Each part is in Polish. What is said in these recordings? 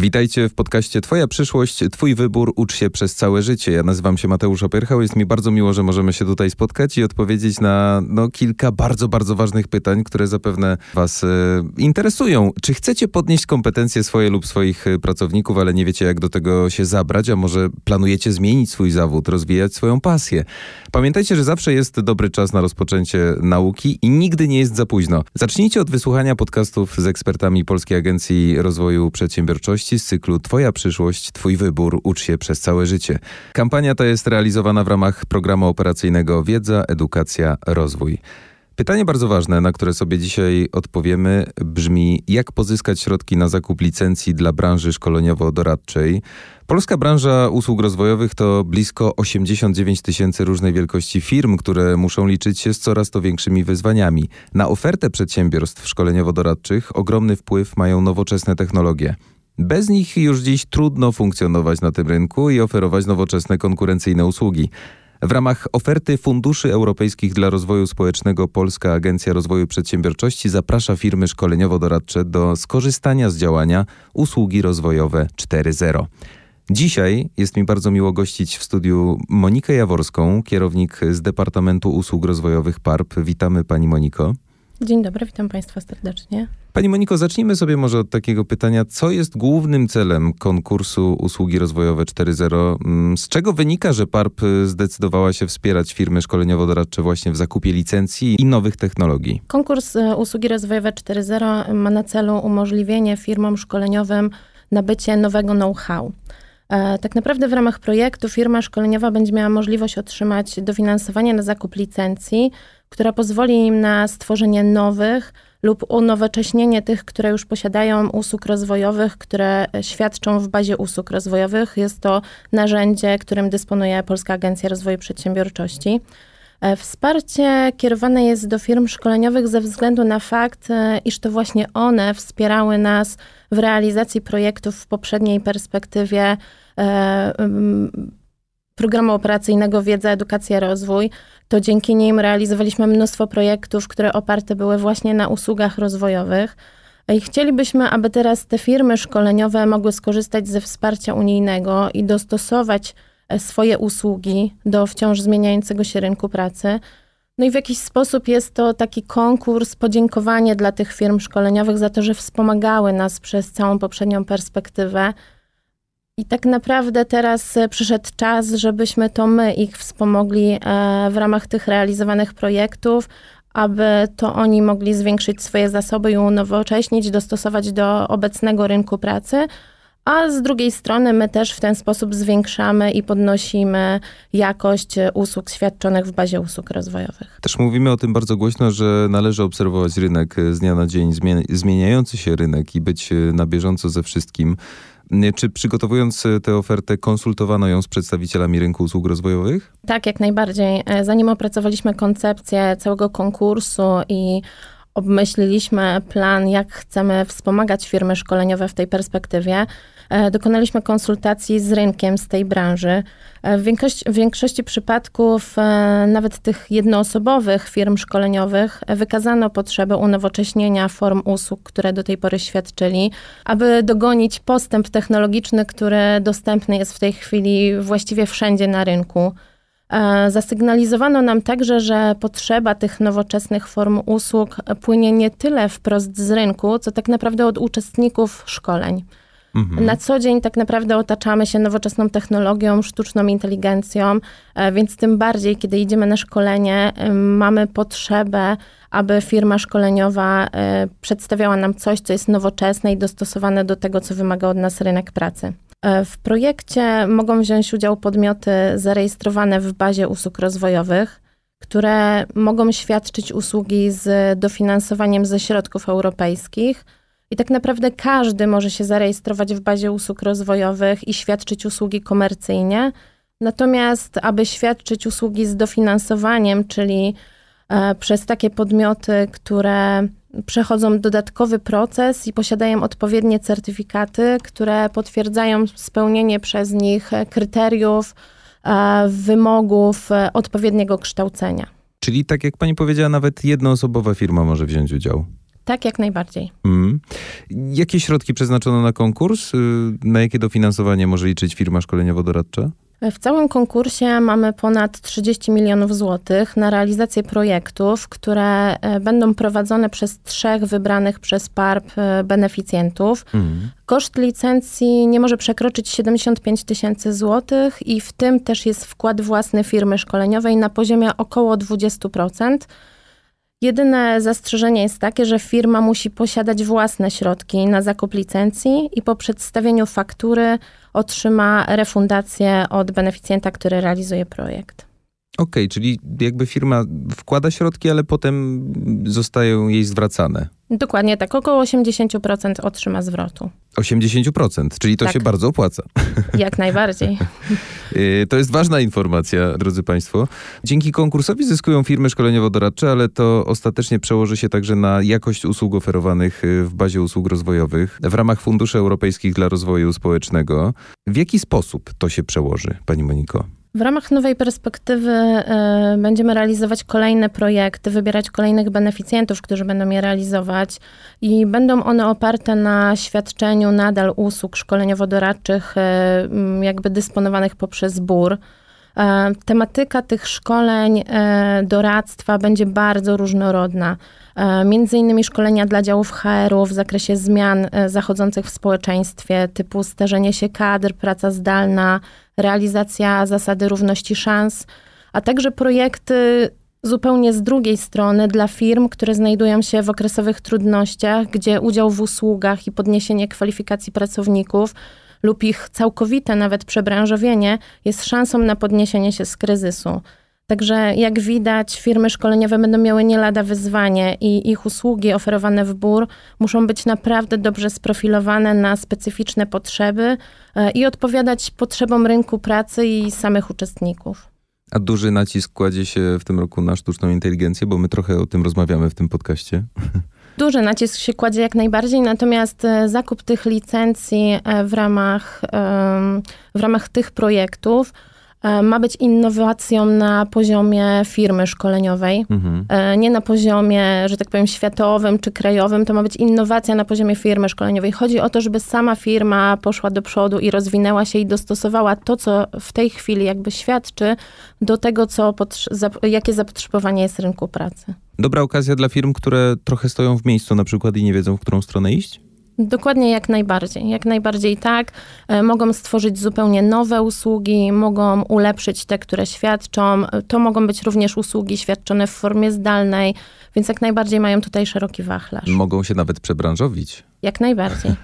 Witajcie w podcaście Twoja przyszłość, Twój wybór, ucz się przez całe życie. Ja nazywam się Mateusz Opierchał. Jest mi bardzo miło, że możemy się tutaj spotkać i odpowiedzieć na no, kilka bardzo, bardzo ważnych pytań, które zapewne Was e, interesują. Czy chcecie podnieść kompetencje swoje lub swoich e, pracowników, ale nie wiecie, jak do tego się zabrać, a może planujecie zmienić swój zawód, rozwijać swoją pasję? Pamiętajcie, że zawsze jest dobry czas na rozpoczęcie nauki i nigdy nie jest za późno. Zacznijcie od wysłuchania podcastów z ekspertami Polskiej Agencji Rozwoju Przedsiębiorczości z cyklu Twoja przyszłość, Twój wybór, ucz się przez całe życie. Kampania ta jest realizowana w ramach programu operacyjnego Wiedza, Edukacja, Rozwój. Pytanie bardzo ważne, na które sobie dzisiaj odpowiemy, brzmi: jak pozyskać środki na zakup licencji dla branży szkoleniowo-doradczej? Polska branża usług rozwojowych to blisko 89 tysięcy różnej wielkości firm, które muszą liczyć się z coraz to większymi wyzwaniami. Na ofertę przedsiębiorstw szkoleniowo-doradczych ogromny wpływ mają nowoczesne technologie. Bez nich już dziś trudno funkcjonować na tym rynku i oferować nowoczesne konkurencyjne usługi. W ramach oferty Funduszy Europejskich dla Rozwoju Społecznego Polska Agencja Rozwoju Przedsiębiorczości zaprasza firmy szkoleniowo-doradcze do skorzystania z działania Usługi Rozwojowe 4.0. Dzisiaj jest mi bardzo miło gościć w studiu Monikę Jaworską, kierownik z Departamentu Usług Rozwojowych PARP. Witamy Pani Moniko. Dzień dobry, witam Państwa serdecznie. Pani Moniko, zacznijmy sobie może od takiego pytania, co jest głównym celem konkursu Usługi Rozwojowe 4.0? Mm, z czego wynika, że PARP zdecydowała się wspierać firmy szkoleniowo-doradcze właśnie w zakupie licencji i nowych technologii? Konkurs e, Usługi Rozwojowe 4.0 ma na celu umożliwienie firmom szkoleniowym nabycie nowego know-how. E, tak naprawdę w ramach projektu firma szkoleniowa będzie miała możliwość otrzymać dofinansowanie na zakup licencji, która pozwoli im na stworzenie nowych lub unowocześnienie tych, które już posiadają usług rozwojowych, które świadczą w bazie usług rozwojowych. Jest to narzędzie, którym dysponuje Polska Agencja Rozwoju Przedsiębiorczości. E, wsparcie kierowane jest do firm szkoleniowych ze względu na fakt, e, iż to właśnie one wspierały nas w realizacji projektów w poprzedniej perspektywie e, programu operacyjnego Wiedza, Edukacja, Rozwój, to dzięki nim realizowaliśmy mnóstwo projektów, które oparte były właśnie na usługach rozwojowych. I chcielibyśmy, aby teraz te firmy szkoleniowe mogły skorzystać ze wsparcia unijnego i dostosować e, swoje usługi do wciąż zmieniającego się rynku pracy. No i w jakiś sposób jest to taki konkurs, podziękowanie dla tych firm szkoleniowych za to, że wspomagały nas przez całą poprzednią perspektywę i tak naprawdę teraz e, przyszedł czas, żebyśmy to my ich wspomogli e, w ramach tych realizowanych projektów, aby to oni mogli zwiększyć swoje zasoby i unowocześnić, dostosować do obecnego rynku pracy. A z drugiej strony my też w ten sposób zwiększamy i podnosimy jakość usług świadczonych w bazie usług rozwojowych. Też mówimy o tym bardzo głośno, że należy obserwować rynek z dnia na dzień, zmieniający się rynek i być na bieżąco ze wszystkim. Czy przygotowując e, tę ofertę, konsultowano ją z przedstawicielami rynku usług rozwojowych? Tak, jak najbardziej. E, zanim opracowaliśmy koncepcję całego konkursu i obmyśliliśmy plan, jak chcemy wspomagać firmy szkoleniowe w tej perspektywie, E, dokonaliśmy konsultacji z rynkiem z tej branży. E, w większości, w większości przypadków, e, nawet tych jednoosobowych firm szkoleniowych, wykazano potrzebę unowocześnienia form usług, które do tej pory świadczyli, aby dogonić postęp technologiczny, który dostępny jest w tej chwili właściwie wszędzie na rynku. Zasygnalizowano nam także, że potrzeba tych nowoczesnych form usług płynie nie tyle wprost z rynku, co tak naprawdę od uczestników szkoleń. Mhm. Na co dzień tak naprawdę otaczamy się nowoczesną technologią, sztuczną inteligencją, e, więc tym bardziej, kiedy idziemy na szkolenie, mamy potrzebę, aby firma szkoleniowa e, przedstawiała nam coś, co jest nowoczesne i dostosowane do tego, co wymaga od nas rynek pracy. E, w projekcie mogą wziąć udział podmioty zarejestrowane w bazie usług rozwojowych, które mogą świadczyć usługi z dofinansowaniem ze środków europejskich i tak naprawdę każdy może się zarejestrować w bazie usług rozwojowych i świadczyć usługi komercyjnie. Natomiast, aby świadczyć usługi z dofinansowaniem, czyli e, przez takie podmioty, które przechodzą dodatkowy proces i posiadają odpowiednie certyfikaty, które potwierdzają spełnienie przez nich kryteriów, e, wymogów e, odpowiedniego kształcenia. Czyli tak jak pani powiedziała, nawet jednoosobowa firma może wziąć udział. Tak, jak najbardziej. Mm. Jakie środki przeznaczono na konkurs? Y, na jakie dofinansowanie może liczyć firma szkoleniowo-doradcza? W całym konkursie mamy ponad 30 milionów złotych na realizację projektów, które e, będą prowadzone przez trzech wybranych przez PARP e, beneficjentów. Mhm. Koszt licencji nie może przekroczyć 75 tysięcy złotych i w tym też jest wkład własny firmy szkoleniowej na poziomie około 20%. Jedyne zastrzeżenie jest takie, że firma musi posiadać własne środki na zakup licencji i po przedstawieniu faktury otrzyma refundację od beneficjenta, który realizuje projekt. Okej, okay, czyli jakby firma wkłada środki, ale potem zostają jej zwracane. Dokładnie tak, około 80% otrzyma zwrotu. 80%, czyli to tak. się bardzo opłaca. Jak najbardziej. Y, to jest ważna informacja, drodzy Państwo. Dzięki konkursowi zyskują firmy szkoleniowo-doradcze, ale to ostatecznie przełoży się także na jakość usług oferowanych y, w bazie usług rozwojowych w ramach Funduszy Europejskich dla Rozwoju Społecznego. W jaki sposób to się przełoży, Pani Moniko? W ramach nowej perspektywy y, będziemy realizować kolejne projekty, wybierać kolejnych beneficjentów, którzy będą je realizować i będą one oparte na świadczeniu nadal usług szkoleniowo-doradczych, y, jakby dysponowanych poprzez BUR. E, tematyka tych szkoleń, e, doradztwa będzie bardzo różnorodna. E, między innymi szkolenia dla działów HR-u w zakresie zmian zachodzących w społeczeństwie, typu starzenie się kadr, praca zdalna, realizacja zasady równości szans, a także projekty zupełnie z drugiej strony dla firm, które znajdują się w okresowych trudnościach, gdzie udział w usługach i podniesienie kwalifikacji pracowników lub ich całkowite nawet przebranżowienie jest szansą na podniesienie się z kryzysu. Także jak widać, firmy szkoleniowe będą miały nie lada wyzwanie i ich usługi oferowane w BUR muszą być naprawdę dobrze sprofilowane na specyficzne potrzeby e, i odpowiadać potrzebom rynku pracy i samych uczestników. A duży nacisk kładzie się w tym roku na sztuczną inteligencję, bo my trochę o tym rozmawiamy w tym podcaście. Duży nacisk się kładzie jak najbardziej, natomiast e, zakup tych licencji e, w ramach, w ramach tych projektów ma być innowacją na poziomie firmy szkoleniowej, mhm. E, nie na poziomie, że tak powiem, światowym czy krajowym. To ma być innowacja na poziomie firmy szkoleniowej. Chodzi o to, żeby sama firma poszła do przodu i rozwinęła się i dostosowała to, co w tej chwili jakby świadczy, do tego, co jakie zapotrzebowanie jest rynku pracy. Dobra okazja dla firm, które trochę stoją w miejscu na przykład i nie wiedzą, w którą stronę iść? Dokładnie jak najbardziej. Jak najbardziej tak. E, mogą stworzyć zupełnie nowe usługi, mogą ulepszyć te, które świadczą. To mogą być również usługi świadczone w formie zdalnej, więc jak najbardziej mają tutaj szeroki wachlarz. Mogą się nawet przebranżowić. Jak najbardziej.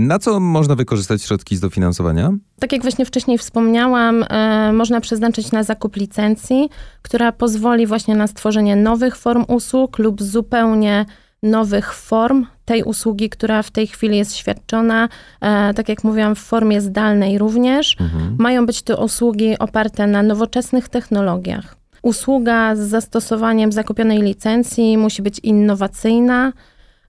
Na co można wykorzystać środki z dofinansowania? Tak jak właśnie wcześniej wspomniałam, e, można przeznaczyć na zakup licencji, która pozwoli właśnie na stworzenie nowych form usług lub zupełnie nowych form tej usługi, która w tej chwili jest świadczona, e, tak jak mówiłam, w formie zdalnej również. Mhm. Mają być to usługi oparte na nowoczesnych technologiach. Usługa z zastosowaniem zakupionej licencji musi być innowacyjna.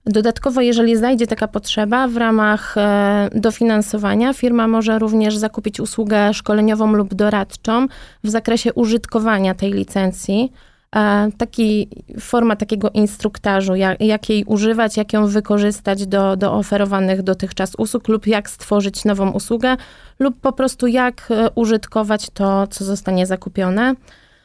Dodatkowo, jeżeli zajdzie taka potrzeba, w ramach e, dofinansowania firma może również zakupić usługę szkoleniową lub doradczą w zakresie użytkowania tej licencji taki, forma takiego instruktażu, jak, jak jej używać, jak ją wykorzystać do, do oferowanych dotychczas usług lub jak stworzyć nową usługę lub po prostu jak e, użytkować to, co zostanie zakupione.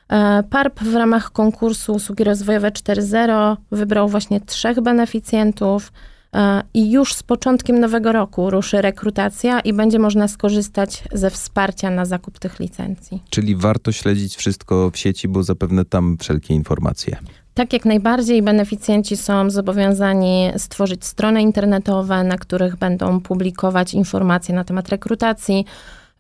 E, PARP w ramach konkursu Usługi Rozwojowe 4.0 wybrał właśnie trzech beneficjentów. E, I już z początkiem nowego roku ruszy rekrutacja i będzie można skorzystać ze wsparcia na zakup tych licencji. Czyli warto śledzić wszystko w sieci, bo zapewne tam wszelkie informacje. Tak, jak najbardziej. Beneficjenci są zobowiązani stworzyć strony internetowe, na których będą publikować informacje na temat rekrutacji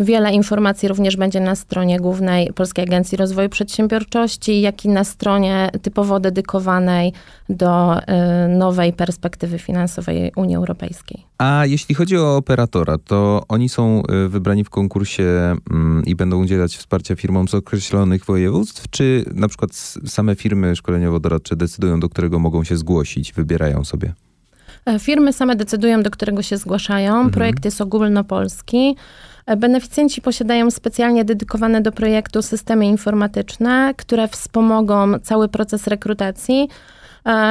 Wiele informacji również będzie na stronie głównej Polskiej Agencji Rozwoju Przedsiębiorczości, jak i na stronie typowo dedykowanej do y, nowej perspektywy finansowej Unii Europejskiej. A jeśli chodzi o operatora, to oni są y, wybrani w konkursie mm, i będą udzielać wsparcia firmom z określonych województw, czy na przykład same firmy szkoleniowo-doradcze decydują, do którego mogą się zgłosić, wybierają sobie? E, firmy same decydują, do którego się zgłaszają. Mhm. Projekt jest ogólnopolski. E, beneficjenci posiadają specjalnie dedykowane do projektu systemy informatyczne, które wspomogą cały proces rekrutacji.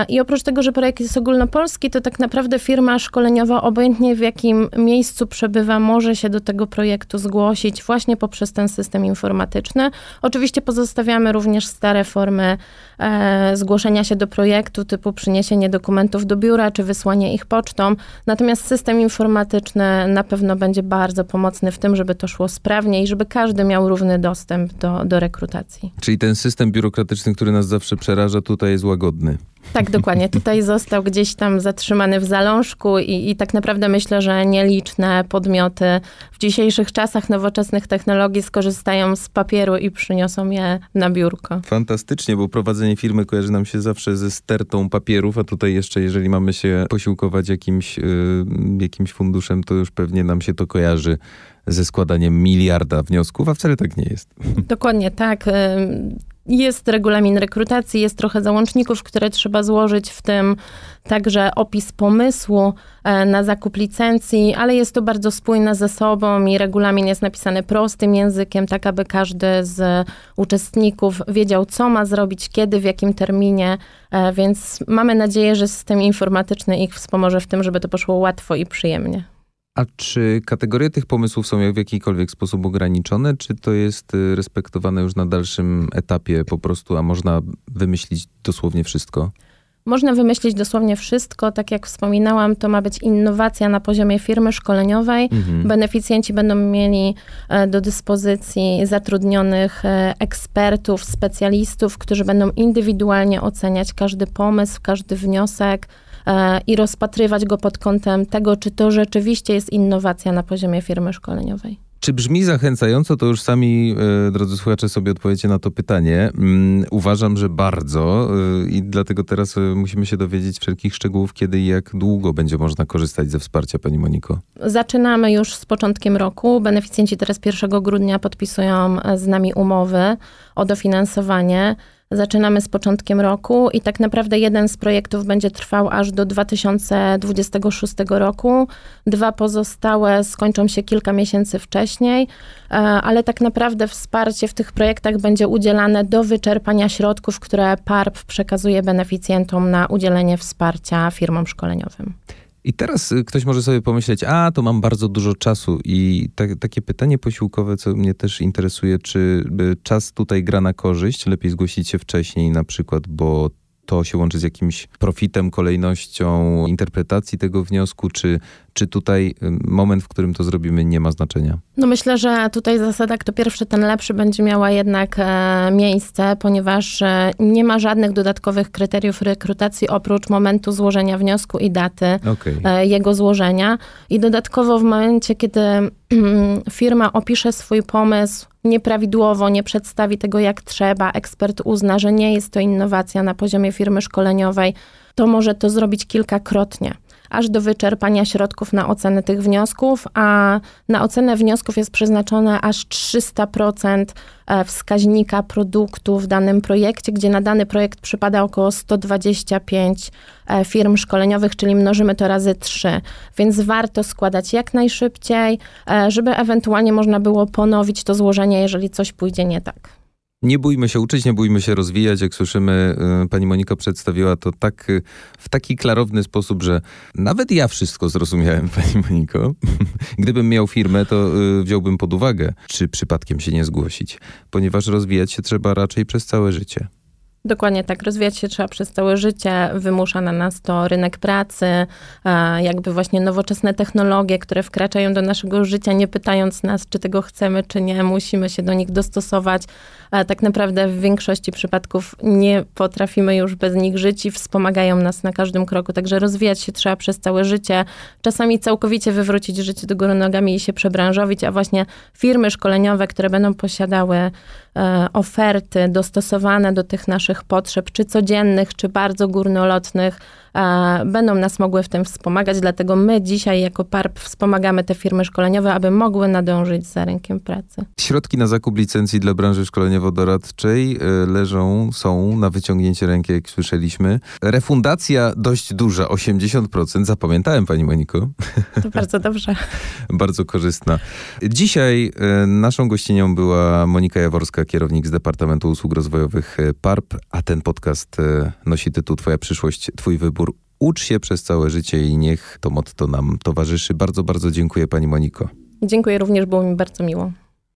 I oprócz tego, że projekt jest ogólnopolski, to tak naprawdę firma szkoleniowa, obojętnie w jakim miejscu przebywa, może się do tego projektu zgłosić właśnie poprzez ten system informatyczny. Oczywiście pozostawiamy również stare formy e, zgłoszenia się do projektu, typu przyniesienie dokumentów do biura czy wysłanie ich pocztą. Natomiast system informatyczny na pewno będzie bardzo pomocny w tym, żeby to szło sprawnie i żeby każdy miał równy dostęp do, do rekrutacji. Czyli ten system biurokratyczny, który nas zawsze przeraża, tutaj jest łagodny. Tak, dokładnie. Tutaj został gdzieś tam zatrzymany w zalążku i, i tak naprawdę myślę, że nieliczne podmioty w dzisiejszych czasach nowoczesnych technologii skorzystają z papieru i przyniosą je na biurko. Fantastycznie, bo prowadzenie firmy kojarzy nam się zawsze ze stertą papierów, a tutaj jeszcze, jeżeli mamy się posiłkować jakimś, yy, jakimś funduszem, to już pewnie nam się to kojarzy ze składaniem miliarda wniosków, a wcale tak nie jest. Dokładnie tak. Jest regulamin rekrutacji, jest trochę załączników, które trzeba złożyć, w tym także opis pomysłu e, na zakup licencji, ale jest to bardzo spójne ze sobą i regulamin jest napisany prostym językiem, tak aby każdy z uczestników wiedział, co ma zrobić, kiedy, w jakim terminie, e, więc mamy nadzieję, że system informatyczny ich wspomoże w tym, żeby to poszło łatwo i przyjemnie. A czy kategorie tych pomysłów są w jakikolwiek sposób ograniczone, czy to jest y, respektowane już na dalszym etapie po prostu, a można wymyślić dosłownie wszystko? Można wymyślić dosłownie wszystko. Tak jak wspominałam, to ma być innowacja na poziomie firmy szkoleniowej. Mhm. Beneficjenci będą mieli e, do dyspozycji zatrudnionych e, ekspertów, specjalistów, którzy będą indywidualnie oceniać każdy pomysł, każdy wniosek i rozpatrywać go pod kątem tego, czy to rzeczywiście jest innowacja na poziomie firmy szkoleniowej. Czy brzmi zachęcająco, to już sami, e, drodzy słuchacze, sobie odpowiecie na to pytanie. Mm, uważam, że bardzo e, i dlatego teraz musimy się dowiedzieć wszelkich szczegółów, kiedy i jak długo będzie można korzystać ze wsparcia, Pani Moniko. Zaczynamy już z początkiem roku. Beneficjenci teraz 1 grudnia podpisują z nami umowy o dofinansowanie. Zaczynamy z początkiem roku i tak naprawdę jeden z projektów będzie trwał aż do 2026 roku. Dwa pozostałe skończą się kilka miesięcy wcześniej, e, ale tak naprawdę wsparcie w tych projektach będzie udzielane do wyczerpania środków, które PARP przekazuje beneficjentom na udzielenie wsparcia firmom szkoleniowym. I teraz y, ktoś może sobie pomyśleć, a to mam bardzo dużo czasu. I tak, takie pytanie posiłkowe, co mnie też interesuje, czy czas tutaj gra na korzyść, lepiej zgłosić się wcześniej na przykład, bo to się łączy z jakimś profitem, kolejnością interpretacji tego wniosku, czy, czy tutaj moment, w którym to zrobimy, nie ma znaczenia? No myślę, że tutaj zasada, kto pierwszy, ten lepszy będzie miała jednak e, miejsce, ponieważ e, nie ma żadnych dodatkowych kryteriów rekrutacji oprócz momentu złożenia wniosku i daty okay. e, jego złożenia. I dodatkowo w momencie, kiedy firma opisze swój pomysł, nieprawidłowo, nie przedstawi tego jak trzeba, ekspert uzna, że nie jest to innowacja na poziomie firmy szkoleniowej, to może to zrobić kilkakrotnie aż do wyczerpania środków na ocenę tych wniosków, a na ocenę wniosków jest przeznaczone aż 300% e, wskaźnika produktu w danym projekcie, gdzie na dany projekt przypada około 125 e, firm szkoleniowych, czyli mnożymy to razy 3. Więc warto składać jak najszybciej, e, żeby ewentualnie można było ponowić to złożenie, jeżeli coś pójdzie nie tak. Nie bójmy się uczyć, nie bójmy się rozwijać. Jak słyszymy, y, pani Monika przedstawiła to tak y, w taki klarowny sposób, że nawet ja wszystko zrozumiałem, pani Moniko. Gdybym miał firmę, to y, wziąłbym pod uwagę, czy przypadkiem się nie zgłosić, ponieważ rozwijać się trzeba raczej przez całe życie. Dokładnie tak, rozwijać się trzeba przez całe życie, wymusza na nas to rynek pracy, jakby właśnie nowoczesne technologie, które wkraczają do naszego życia, nie pytając nas, czy tego chcemy, czy nie, musimy się do nich dostosować. Tak naprawdę w większości przypadków nie potrafimy już bez nich żyć i wspomagają nas na każdym kroku, także rozwijać się trzeba przez całe życie, czasami całkowicie wywrócić życie do góry nogami i się przebranżowić, a właśnie firmy szkoleniowe, które będą posiadały oferty dostosowane do tych naszych potrzeb, czy codziennych, czy bardzo górnolotnych, e, będą nas mogły w tym wspomagać, dlatego my dzisiaj jako PARP wspomagamy te firmy szkoleniowe, aby mogły nadążyć za rynkiem pracy. Środki na zakup licencji dla branży szkoleniowo-doradczej e, leżą, są na wyciągnięcie ręki, jak słyszeliśmy. Refundacja dość duża, 80%. Zapamiętałem, pani Moniko. To bardzo dobrze. bardzo korzystna. Dzisiaj e, naszą gościnią była Monika Jaworska, kierownik z Departamentu Usług Rozwojowych e, PARP, a ten podcast nosi tytuł Twoja przyszłość, Twój wybór. Ucz się przez całe życie i niech to motto nam towarzyszy. Bardzo, bardzo dziękuję pani Moniko. Dziękuję również, było mi bardzo miło.